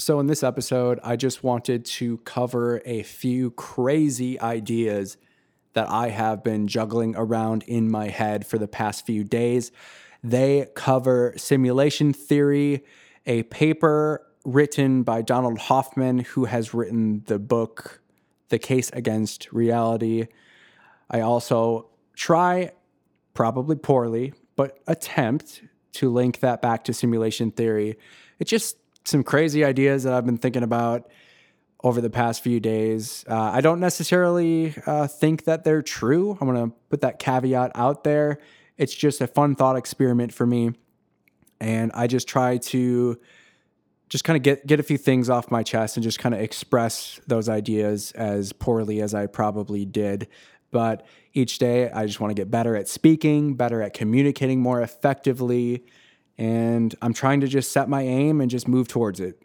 So, in this episode, I just wanted to cover a few crazy ideas that I have been juggling around in my head for the past few days. They cover simulation theory, a paper written by Donald Hoffman, who has written the book The Case Against Reality. I also try, probably poorly, but attempt to link that back to simulation theory. It just some crazy ideas that I've been thinking about over the past few days. Uh, I don't necessarily uh, think that they're true. I'm to put that caveat out there. It's just a fun thought experiment for me. And I just try to just kind of get get a few things off my chest and just kind of express those ideas as poorly as I probably did. But each day I just want to get better at speaking, better at communicating more effectively, and I'm trying to just set my aim and just move towards it.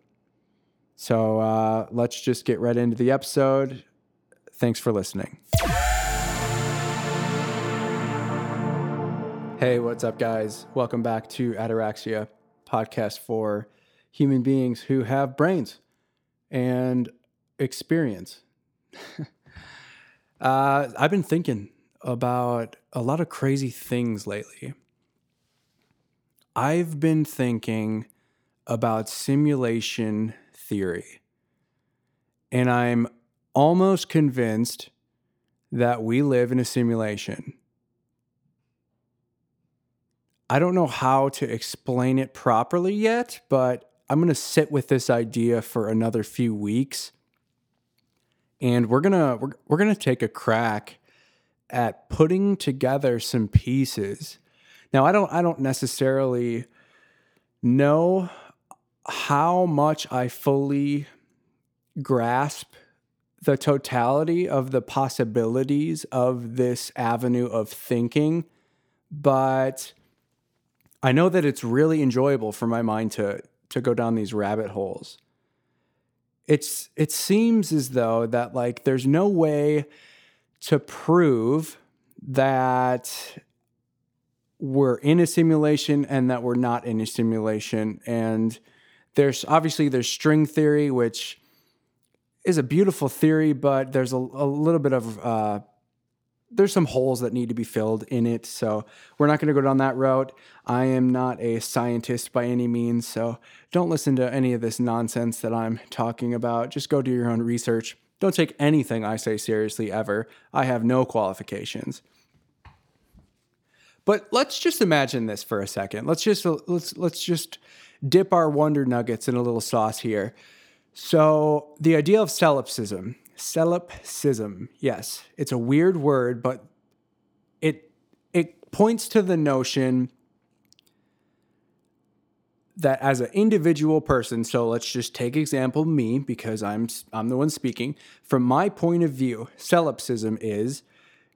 So uh, let's just get right into the episode. Thanks for listening. Hey, what's up, guys? Welcome back to Ataraxia, podcast for human beings who have brains and experience. uh, I've been thinking about a lot of crazy things lately. I've been thinking about simulation theory. And I'm almost convinced that we live in a simulation. I don't know how to explain it properly yet, but I'm going to sit with this idea for another few weeks. And we're going to we're, we're going to take a crack at putting together some pieces now, I don't I don't necessarily know how much I fully grasp the totality of the possibilities of this avenue of thinking, but I know that it's really enjoyable for my mind to to go down these rabbit holes. It's it seems as though that like there's no way to prove that we're in a simulation and that we're not in a simulation. And there's obviously there's string theory, which is a beautiful theory, but there's a, a little bit of uh, there's some holes that need to be filled in it. So we're not going to go down that route. I am not a scientist by any means, so don't listen to any of this nonsense that I'm talking about. Just go do your own research. Don't take anything I say seriously ever. I have no qualifications. But let's just imagine this for a second. Let's just let's let's just dip our wonder nuggets in a little sauce here. So the idea of solipsism, solipsism, yes, it's a weird word, but it it points to the notion that as an individual person, so let's just take example me because I'm I'm the one speaking. From my point of view, solipsism is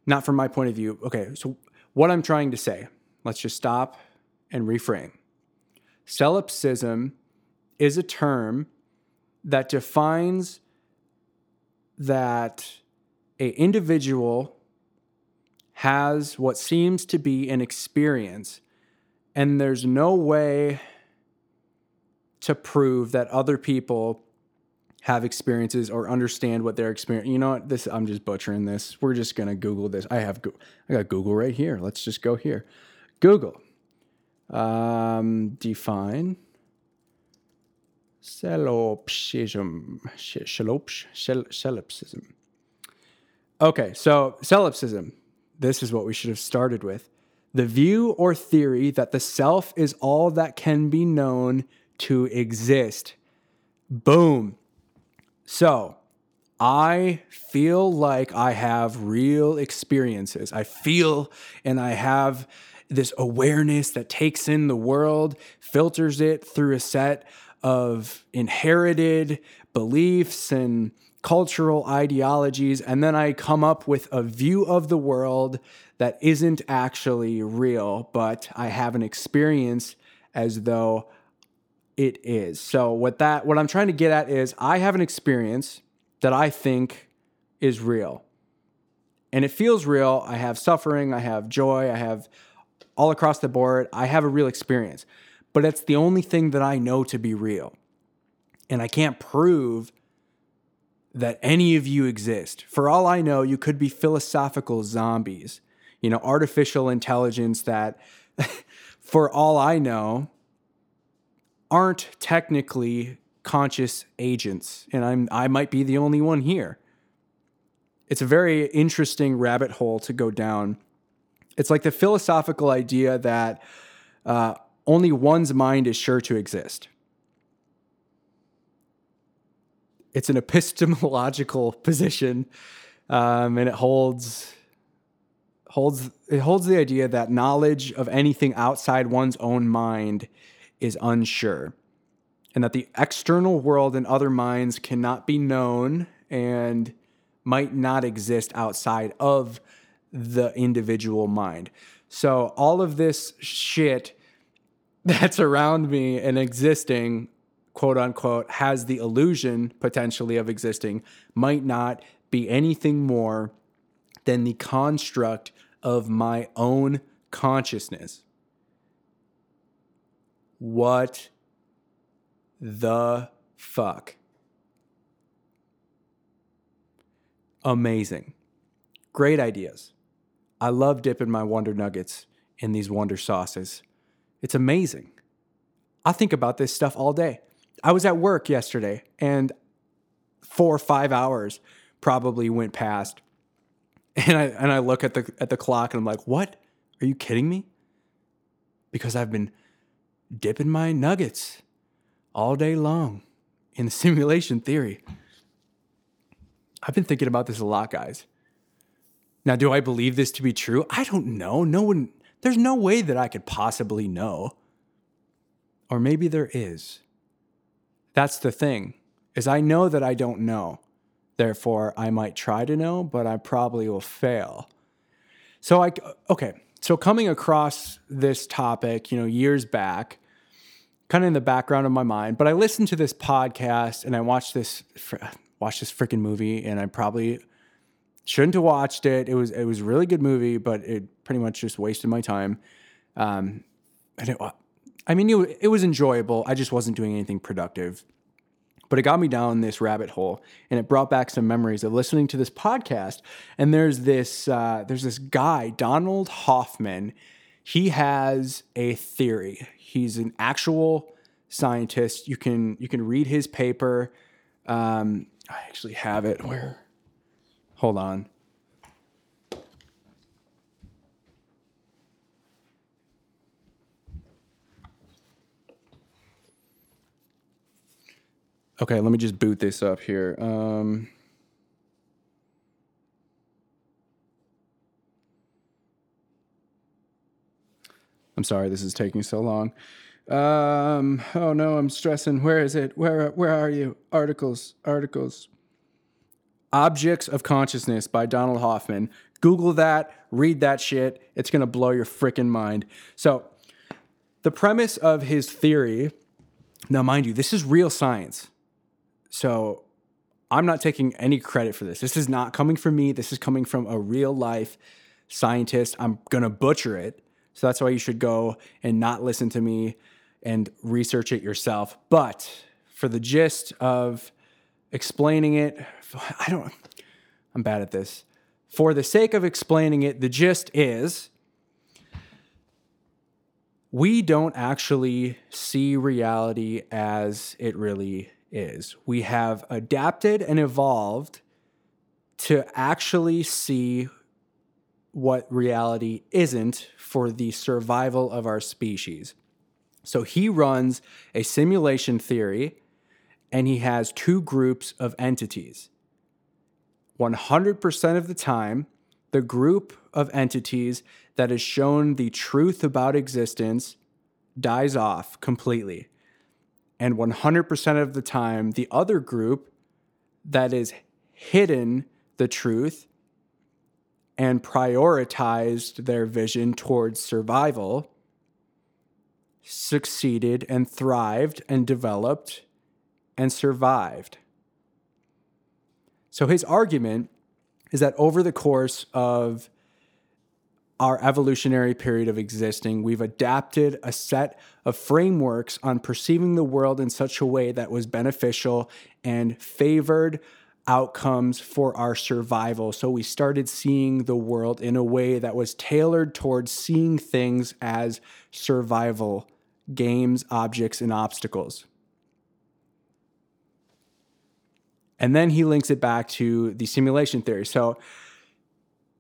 not from my point of view. Okay, so what I'm trying to say, let's just stop and reframe. Solipsism is a term that defines that a individual has what seems to be an experience and there's no way to prove that other people have experiences or understand what they're experiencing. You know what? This I'm just butchering this. We're just gonna Google this. I have I got Google right here. Let's just go here. Google. Um, define solipsism. Solipsism. Okay, so solipsism. This is what we should have started with. The view or theory that the self is all that can be known to exist. Boom. So I feel like I have real experiences. I feel and I have this awareness that takes in the world, filters it through a set of inherited beliefs and cultural ideologies. And then I come up with a view of the world that isn't actually real, but I have an experience as though it is. So what that what I'm trying to get at is I have an experience that I think is real. And it feels real. I have suffering, I have joy, I have all across the board. I have a real experience. But it's the only thing that I know to be real. And I can't prove that any of you exist. For all I know, you could be philosophical zombies, you know, artificial intelligence that, for all I know, aren't technically conscious agents. And I'm, I might be the only one here. It's a very interesting rabbit hole to go down. It's like the philosophical idea that uh, only one's mind is sure to exist. It's an epistemological position, um, and it holds holds it holds the idea that knowledge of anything outside one's own mind is unsure, and that the external world and other minds cannot be known and might not exist outside of the individual mind. So all of this shit that's around me and existing, quote unquote, has the illusion potentially of existing, might not be anything more than the construct of my own consciousness. What the fuck? Amazing. Great ideas. I love dipping my Wonder Nuggets in these Wonder sauces. It's amazing. I think about this stuff all day. I was at work yesterday and four or five hours probably went past. And I and I look at the at the clock and I'm like, what? Are you kidding me? Because I've been dipping my nuggets all day long in simulation theory. I've been thinking about this a lot, guys. Now, do I believe this to be true? I don't know. No one, there's no way that I could possibly know. Or maybe there is. That's the thing, is I know that I don't know. Therefore, I might try to know, but I probably will fail. So I okay, so coming across this topic, you know, years back, kind of in the background of my mind, but I listened to this podcast and I watched this watched this freaking movie and I probably shouldn't have watched it. It was it was a really good movie, but it pretty much just wasted my time. Um, and it, I mean, it, it was enjoyable. I just wasn't doing anything productive. But it got me down this rabbit hole, and it brought back some memories of listening to this podcast. And there's this uh, there's this guy, Donald Hoffman. He has a theory. He's an actual scientist. You can you can read his paper. Um, I actually have it. Where? Hold on. Okay, let me just boot this up here. Um, I'm sorry this is taking so long. Um, oh no, I'm stressing. Where is it? Where where are you? Articles, articles. Objects of Consciousness by Donald Hoffman. Google that, read that shit. It's going to blow your freaking mind. So, the premise of his theory, now mind you, this is real science. So, I'm not taking any credit for this. This is not coming from me. This is coming from a real life scientist. I'm going to butcher it. So, that's why you should go and not listen to me and research it yourself. But for the gist of explaining it, I don't, I'm bad at this. For the sake of explaining it, the gist is we don't actually see reality as it really is. We have adapted and evolved to actually see what reality isn't for the survival of our species. So he runs a simulation theory and he has two groups of entities. 100% of the time, the group of entities that has shown the truth about existence dies off completely. And 100% of the time, the other group that is hidden the truth and prioritized their vision towards survival succeeded and thrived and developed and survived. So his argument is that over the course of our evolutionary period of existing, we've adapted a set of frameworks on perceiving the world in such a way that was beneficial and favored outcomes for our survival. So we started seeing the world in a way that was tailored towards seeing things as survival games, objects, and obstacles. And then he links it back to the simulation theory. So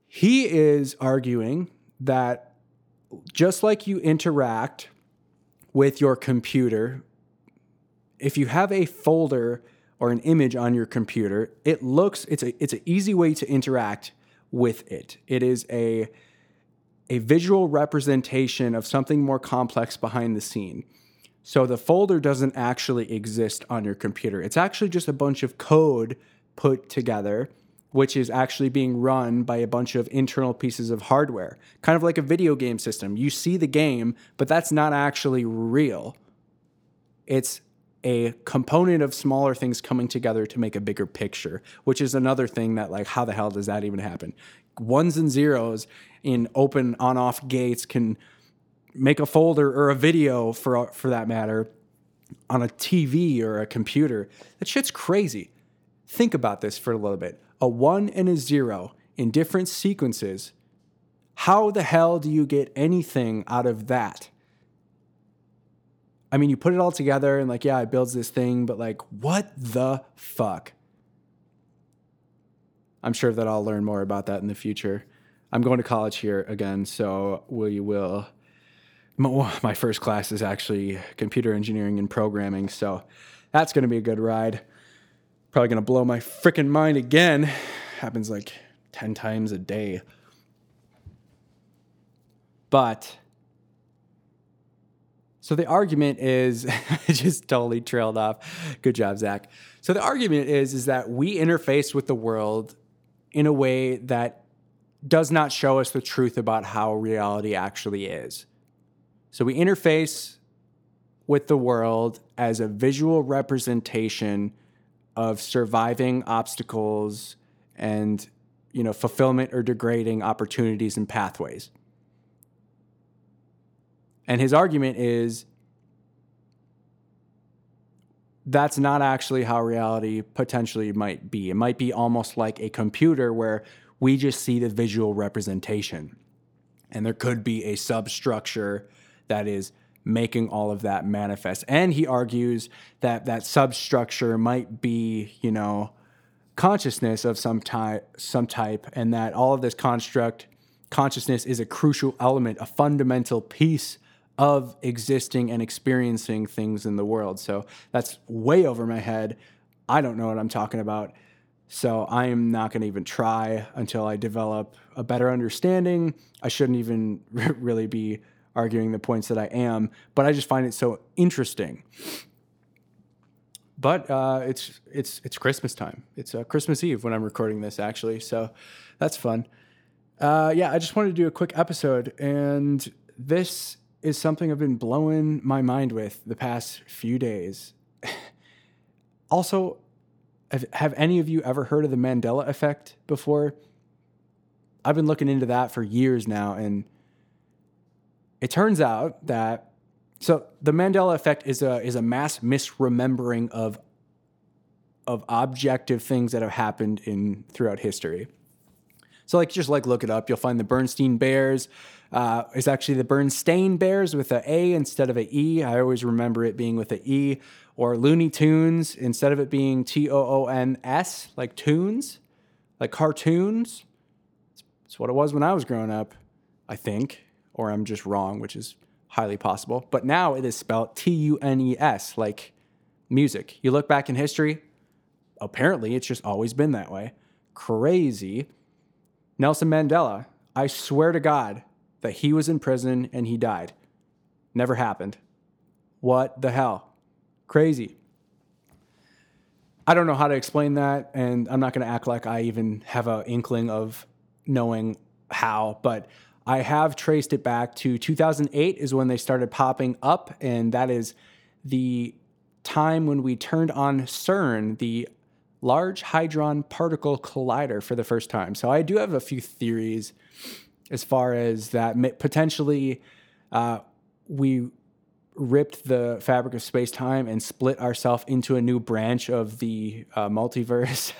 he is arguing that just like you interact with your computer, if you have a folder or an image on your computer, it looks it's a it's an easy way to interact with it. It is a a visual representation of something more complex behind the scene. So the folder doesn't actually exist on your computer. It's actually just a bunch of code put together, which is actually being run by a bunch of internal pieces of hardware, kind of like a video game system. You see the game, but that's not actually real. It's a component of smaller things coming together to make a bigger picture, which is another thing that, like, how the hell does that even happen? Ones and zeros in open on off gates can make a folder or a video for for that matter on a TV or a computer. That shit's crazy. Think about this for a little bit. A 1 and a 0 in different sequences. How the hell do you get anything out of that? I mean, you put it all together and like, yeah, it builds this thing, but like, what the fuck? I'm sure that I'll learn more about that in the future. I'm going to college here again, so we will my first class is actually computer engineering and programming, so that's going to be a good ride. Probably going to blow my freaking mind again. Happens like 10 times a day. But so the argument is it just totally trailed off. Good job, Zach. So the argument is is that we interface with the world in a way that does not show us the truth about how reality actually is. So we interface with the world as a visual representation of surviving obstacles and you know fulfillment or degrading opportunities and pathways. And his argument is that's not actually how reality potentially might be. It might be almost like a computer where we just see the visual representation. And there could be a substructure that is making all of that manifest. And he argues that that substructure might be, you know, consciousness of some type, some type, and that all of this construct consciousness is a crucial element, a fundamental piece of existing and experiencing things in the world. So that's way over my head. I don't know what I'm talking about. So I am not going to even try until I develop a better understanding. I shouldn't even really be arguing the points that I am, but I just find it so interesting. But uh, it's it's it's Christmas time. It's uh, Christmas Eve when I'm recording this, actually. So that's fun. Uh, yeah, I just wanted to do a quick episode, and this is something I've been blowing my mind with the past few days. also, have, have any of you ever heard of the Mandela effect before? I've been looking into that for years now, and it turns out that so the Mandela effect is a is a mass misremembering of of objective things that have happened in throughout history. So like just like look it up, you'll find the Bernstein Bears. Uh, it's actually the Berenstain Bears with a A instead of a E. I always remember it being with a E. Or Looney Tunes instead of it being T O O N S, like tunes, like cartoons. It's what it was when I was growing up, I think or I'm just wrong, which is highly possible. But now it is spelled T U N E S, like music. You look back in history, apparently it's just always been that way. Crazy. Nelson Mandela, I swear to God that he was in prison and he died. Never happened. What the hell? Crazy. I don't know how to explain that, and I'm not going to act like I even have an inkling of knowing how, but I have traced it back to 2008 is when they started popping up, and that is the time when we turned on CERN, the Large Hadron Particle Collider, for the first time. So I do have a few theories as far as that potentially uh, we ripped the fabric of space time and split ourselves into a new branch of the uh, multiverse.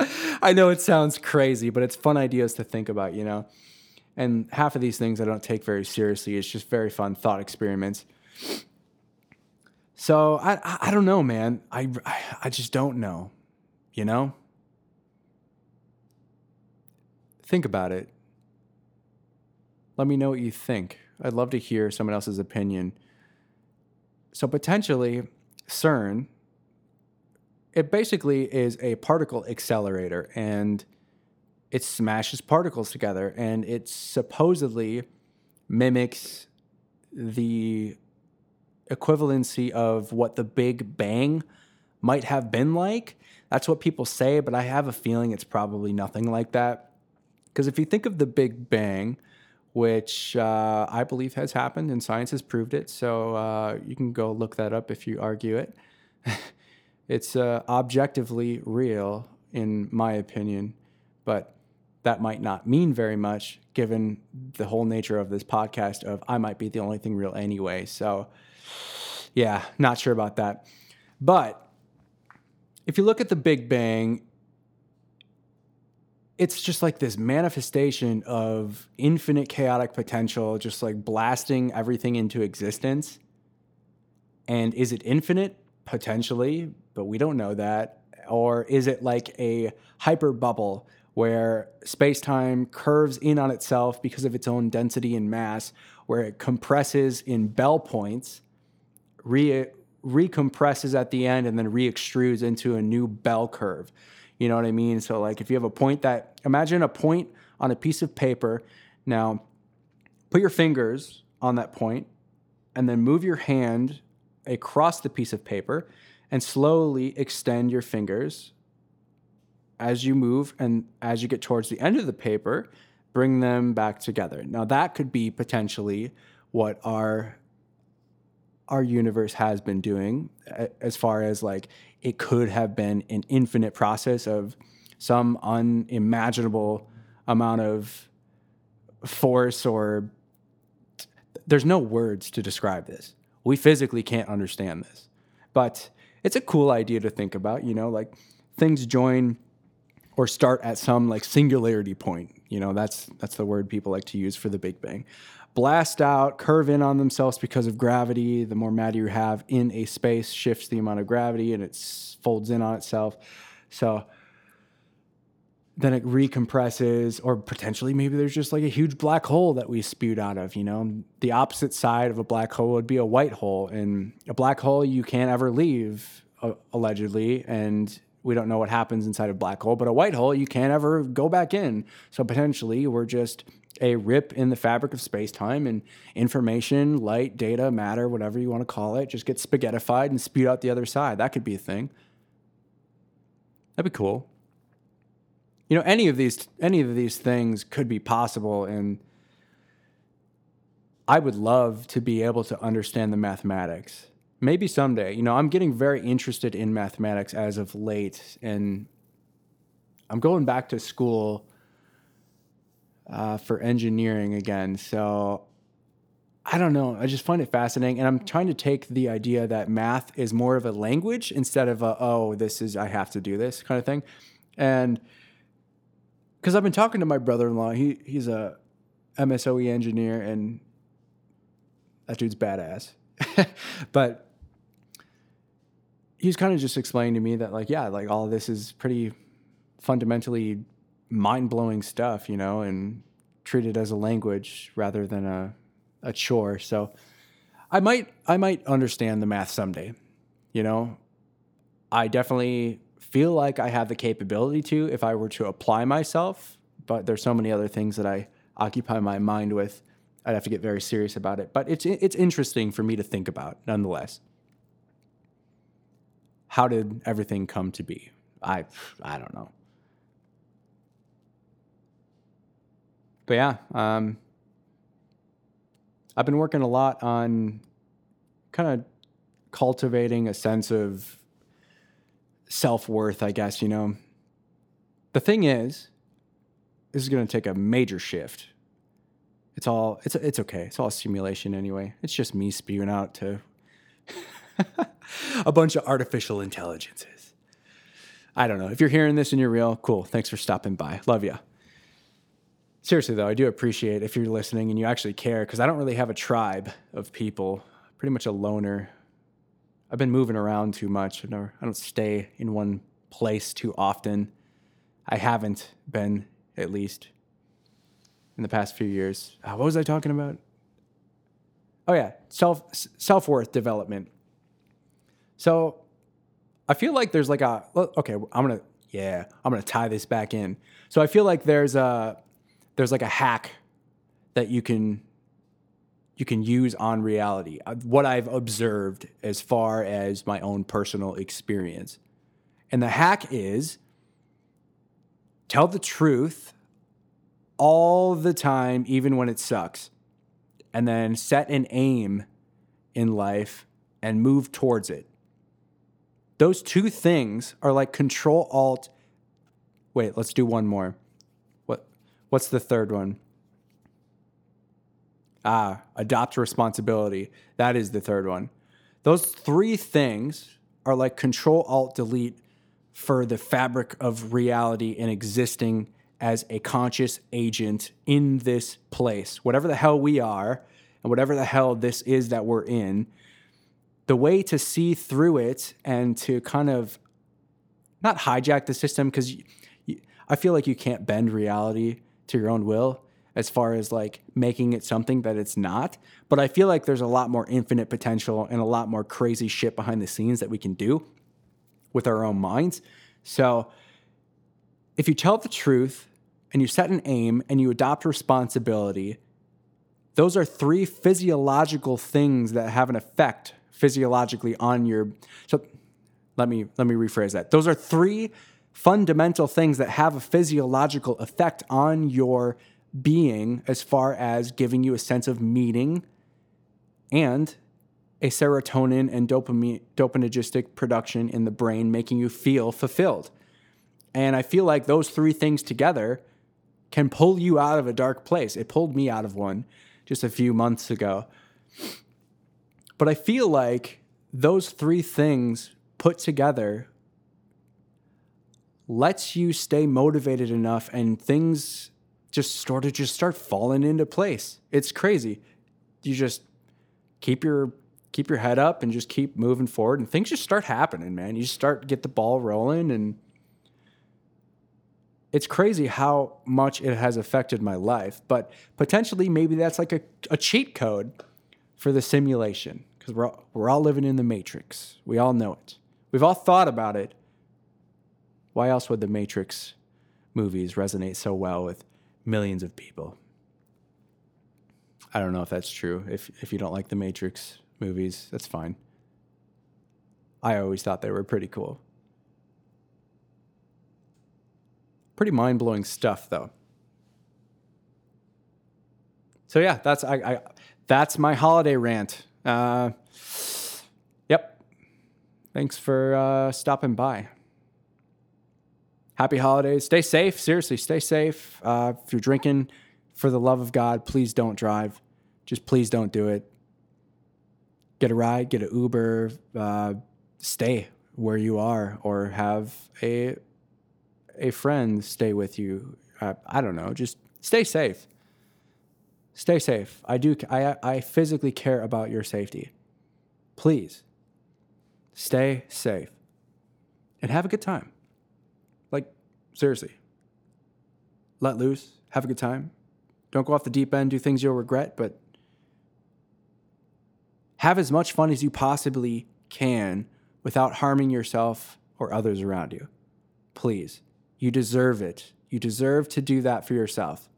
I know it sounds crazy, but it's fun ideas to think about, you know? And half of these things I don't take very seriously. It's just very fun thought experiments. So I, I don't know, man. I, I just don't know, you know? Think about it. Let me know what you think. I'd love to hear someone else's opinion. So potentially, CERN, it basically is a particle accelerator and it smashes particles together and it supposedly mimics the equivalency of what the Big Bang might have been like. That's what people say, but I have a feeling it's probably nothing like that. Because if you think of the Big Bang, which uh, I believe has happened and science has proved it. So uh, you can go look that up if you argue it. it's uh, objectively real, in my opinion, but that might not mean very much given the whole nature of this podcast of I might be the only thing real anyway. So yeah, not sure about that. But if you look at the Big Bang, it's just like this manifestation of infinite chaotic potential, just like blasting everything into existence. And is it infinite? Potentially, but we don't know that. Or is it like a hyper bubble where space time curves in on itself because of its own density and mass, where it compresses in Bell points, re- recompresses at the end, and then re extrudes into a new bell curve? You know what I mean? So, like, if you have a point that, imagine a point on a piece of paper. Now, put your fingers on that point and then move your hand across the piece of paper and slowly extend your fingers as you move and as you get towards the end of the paper, bring them back together. Now, that could be potentially what our our universe has been doing as far as like it could have been an infinite process of some unimaginable amount of force or there's no words to describe this. We physically can't understand this. But it's a cool idea to think about, you know, like things join or start at some like singularity point. You know, that's that's the word people like to use for the Big Bang blast out, curve in on themselves because of gravity. The more matter you have in a space shifts the amount of gravity and it folds in on itself. So then it recompresses, or potentially maybe there's just like a huge black hole that we spewed out of. You know, the opposite side of a black hole would be a white hole, and a black hole you can't ever leave, uh, allegedly, and we don't know what happens inside a black hole. But a white hole you can't ever go back in. So potentially we're just a rip in the fabric of space time and information, light, data, matter, whatever you want to call it, just gets spaghettified and spewed out the other side. That could be a thing. That'd be cool. You know, any of these any of these things could be possible and I would love to be able to understand the mathematics. Maybe someday. You know, I'm getting very interested in mathematics as of late and I'm going back to school uh, for engineering again. So I don't know. I just find it fascinating. And I'm trying to take the idea that math is more of a language instead of a, oh, this is, I have to do this kind of thing. And because I've been talking to my brother in law, he, he's a MSOE engineer and that dude's badass. but he's kind of just explaining to me that, like, yeah, like all this is pretty fundamentally mind blowing stuff, you know, and treated as a language rather than a, a chore. So I might I might understand the math someday. You know, I definitely feel like I have the capability to if I were to apply myself, but there's so many other things that I occupy my mind with. I'd have to get very serious about it. But it's it's interesting for me to think about nonetheless. How did everything come to be? I I don't know. but yeah, um, I've been working a lot on kind of cultivating a sense of self worth, I guess, you know. The thing is, this is going to take a major shift It's all it's it's okay. It's all simulation anyway. It's just me spewing out to a bunch of artificial intelligences. I don't know. If you're hearing this and you're real, cool. Thanks for stopping by. Love you. Seriously though, I do appreciate if you're listening and you actually care because I don't really have a tribe of people. Pretty much a loner. I've been moving around too much. I don't, I don't stay in one place too often. I haven't been, at least, in the past few years. Uh, what was I talking about? Oh yeah, self self worth development. So, I feel like there's like a okay. I'm gonna yeah, I'm gonna tie this back in. So I feel like there's a there's like a hack that you can you can use on reality. Uh, what I've observed as far as my own personal experience. And the hack is tell the truth all the time, even when it sucks. And then set an aim in life and move towards it. Those two things are like control alt. Wait, let's do one more. What what's the third one? Ah, adopt responsibility. That is the third one. Those three things are like control alt delete for the fabric of reality and existing as a conscious agent in this place, whatever the hell we are, and whatever the hell this is that we're in. The way to see through it and to kind of not hijack the system, because I feel like you can't bend reality to your own will as far as like making it something that it's not. But I feel like there's a lot more infinite potential and a lot more crazy shit behind the scenes that we can do with our own minds. So if you tell the truth and you set an aim and you adopt responsibility, those are three physiological things that have an effect physiologically on your so let me let me rephrase that. Those are three fundamental things that have a physiological effect on your being as far as giving you a sense of meaning and a serotonin and dopamine dopaminergic production in the brain making you feel fulfilled. And I feel like those three things together can pull you out of a dark place. It pulled me out of one just a few months ago. But I feel like those three things put together lets you stay motivated enough and things just sort of just start falling into place. It's crazy. You just keep your keep your head up and just keep moving forward and things just start happening, man. You just start get the ball rolling and it's crazy how much it has affected my life, but potentially maybe that's like a, a cheat code for the simulation because we're all, we're all living in the matrix. We all know it. We've all thought about it. Why else would the Matrix movies resonate so well with millions of people? I don't know if that's true. If if you don't like the Matrix movies, that's fine. I always thought they were pretty cool. Pretty mind blowing stuff, though. So yeah, that's I, I that's my holiday rant. Uh, yep. Thanks for uh, stopping by. Happy holidays. Stay safe. Seriously, stay safe. Uh, if you're drinking, for the love of God, please don't drive. Just please don't do it. Get a ride, get an Uber, uh, stay where you are, or have a a friend stay with you. Uh, I don't know. Just stay safe. Stay safe. I do. I I physically care about your safety. Please stay safe and have a good time. Like seriously, let loose. Have a good time. Don't go off the deep end. Do things you'll regret, but have as much fun as you possibly can without harming yourself or others around you. Please. You deserve it. You deserve to do that for yourself.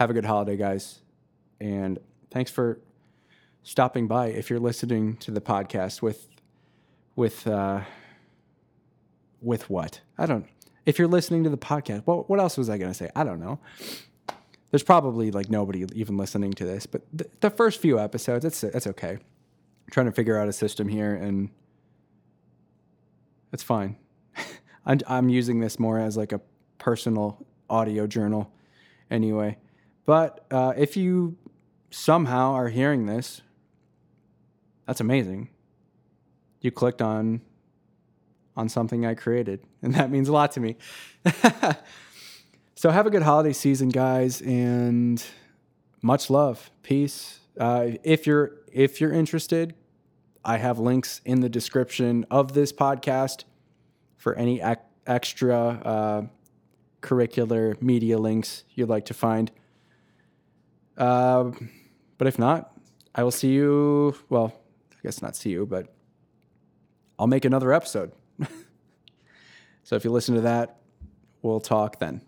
Have a good holiday, guys. And thanks for stopping by if you're listening to the podcast with with uh with what? I don't if you're listening to the podcast, what what else was I going to say? I don't know. There's probably like nobody even listening to this, but the, the first few episodes, that's that's okay. I'm trying to figure out a system here and that's fine. I'm, I'm using this more as like a personal audio journal anyway. But uh, if you somehow are hearing this, that's amazing. You clicked on on something I created, and that means a lot to me. so have a good holiday season, guys, and much love, peace. Uh, if you're if you're interested, I have links in the description of this podcast for any ac- extra uh, curricular media links you'd like to find. Uh, but if not, I will see you. Well, I guess not see you, but I'll make another episode. so if you listen to that, we'll talk then.